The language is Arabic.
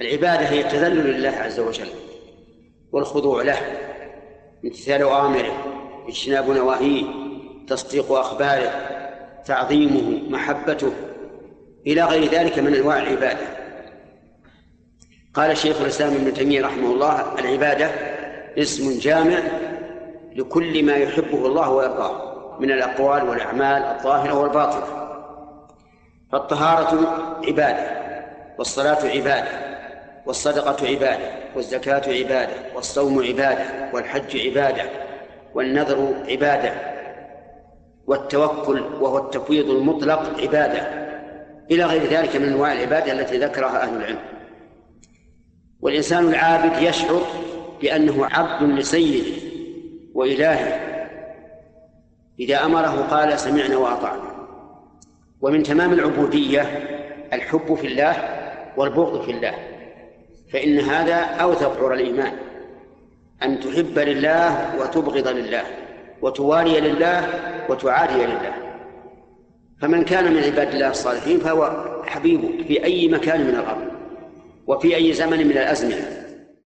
العبادة هي التذلل لله عز وجل والخضوع له امتثال أوامره اجتناب نواهيه تصديق أخباره تعظيمه محبته إلى غير ذلك من أنواع العبادة. قال شيخ الإسلام ابن تيمية رحمه الله العبادة اسم جامع لكل ما يحبه الله ويرضاه من الأقوال والأعمال الظاهرة والباطنة. فالطهارة عبادة والصلاة عبادة. والصدقة عبادة والزكاة عبادة والصوم عبادة والحج عبادة والنذر عبادة والتوكل وهو التفويض المطلق عبادة. إلى غير ذلك من أنواع العبادة التي ذكرها أهل العلم. والإنسان العابد يشعر بأنه عبد لسيده وإلهه. إذا أمره قال سمعنا وأطعنا. ومن تمام العبودية الحب في الله والبغض في الله. فإن هذا أوثق عرى الإيمان أن تحب لله وتبغض لله وتوالي لله وتعادي لله. فمن كان من عباد الله الصالحين فهو حبيبك في أي مكان من الأرض وفي أي زمن من الأزمنة.